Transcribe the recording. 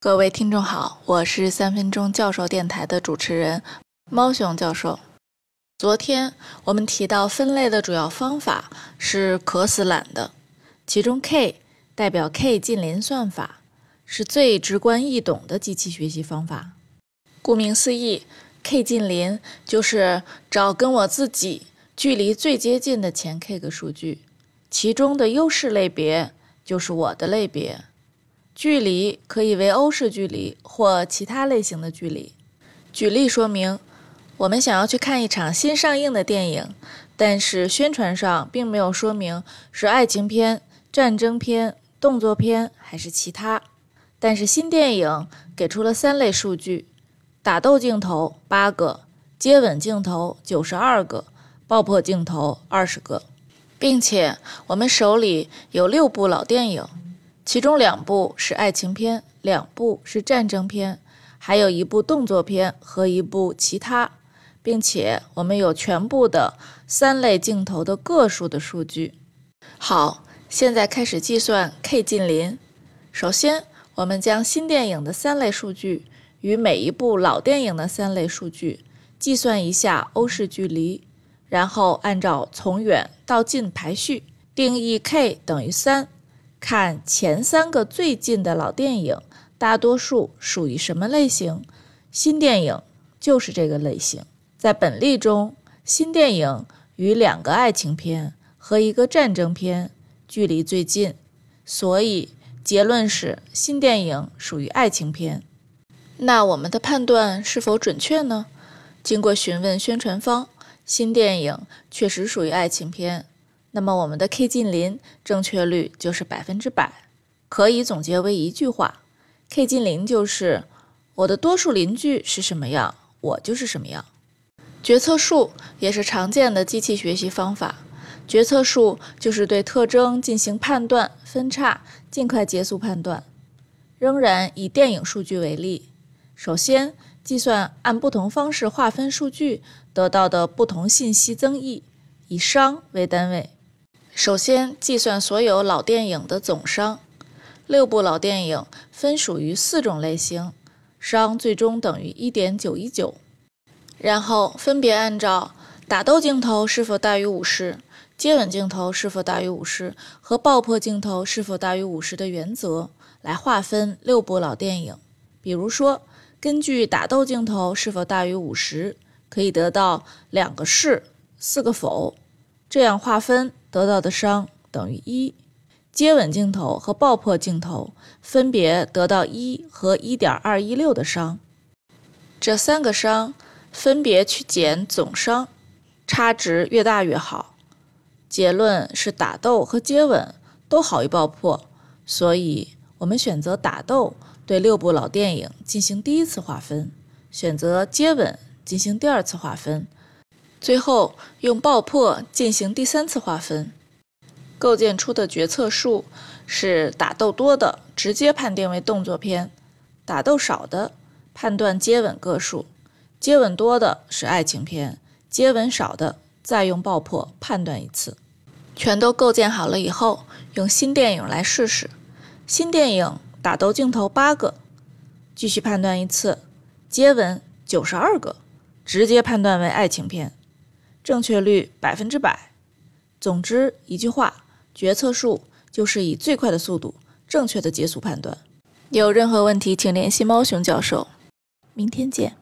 各位听众好，我是三分钟教授电台的主持人猫熊教授。昨天我们提到分类的主要方法是可死懒的，其中 K 代表 K 近邻算法，是最直观易懂的机器学习方法。顾名思义，K 近邻就是找跟我自己距离最接近的前 K 个数据，其中的优势类别就是我的类别。距离可以为欧式距离或其他类型的距离。举例说明，我们想要去看一场新上映的电影，但是宣传上并没有说明是爱情片、战争片、动作片还是其他。但是新电影给出了三类数据：打斗镜头八个，接吻镜头九十二个，爆破镜头二十个，并且我们手里有六部老电影。其中两部是爱情片，两部是战争片，还有一部动作片和一部其他，并且我们有全部的三类镜头的个数的数据。好，现在开始计算 K 近邻。首先，我们将新电影的三类数据与每一部老电影的三类数据计算一下欧式距离，然后按照从远到近排序，定义 K 等于三。看前三个最近的老电影，大多数属于什么类型？新电影就是这个类型。在本例中，新电影与两个爱情片和一个战争片距离最近，所以结论是新电影属于爱情片。那我们的判断是否准确呢？经过询问宣传方，新电影确实属于爱情片。那么我们的 K 近邻正确率就是百分之百，可以总结为一句话：K 近邻就是我的多数邻居是什么样，我就是什么样。决策树也是常见的机器学习方法，决策树就是对特征进行判断、分叉，尽快结束判断。仍然以电影数据为例，首先计算按不同方式划分数据得到的不同信息增益，以商为单位。首先计算所有老电影的总商，六部老电影分属于四种类型，商最终等于一点九一九。然后分别按照打斗镜头是否大于五十、接吻镜头是否大于五十和爆破镜头是否大于五十的原则来划分六部老电影。比如说，根据打斗镜头是否大于五十，可以得到两个是，四个否。这样划分得到的商等于一，接吻镜头和爆破镜头分别得到一和一点二一六的商。这三个商分别去减总商，差值越大越好。结论是打斗和接吻都好于爆破，所以我们选择打斗对六部老电影进行第一次划分，选择接吻进行第二次划分。最后用爆破进行第三次划分，构建出的决策数是打斗多的直接判定为动作片，打斗少的判断接吻个数，接吻多的是爱情片，接吻少的再用爆破判断一次。全都构建好了以后，用新电影来试试。新电影打斗镜头八个，继续判断一次，接吻九十二个，直接判断为爱情片。正确率百分之百。总之一句话，决策树就是以最快的速度正确的结束判断。有任何问题，请联系猫熊教授。明天见。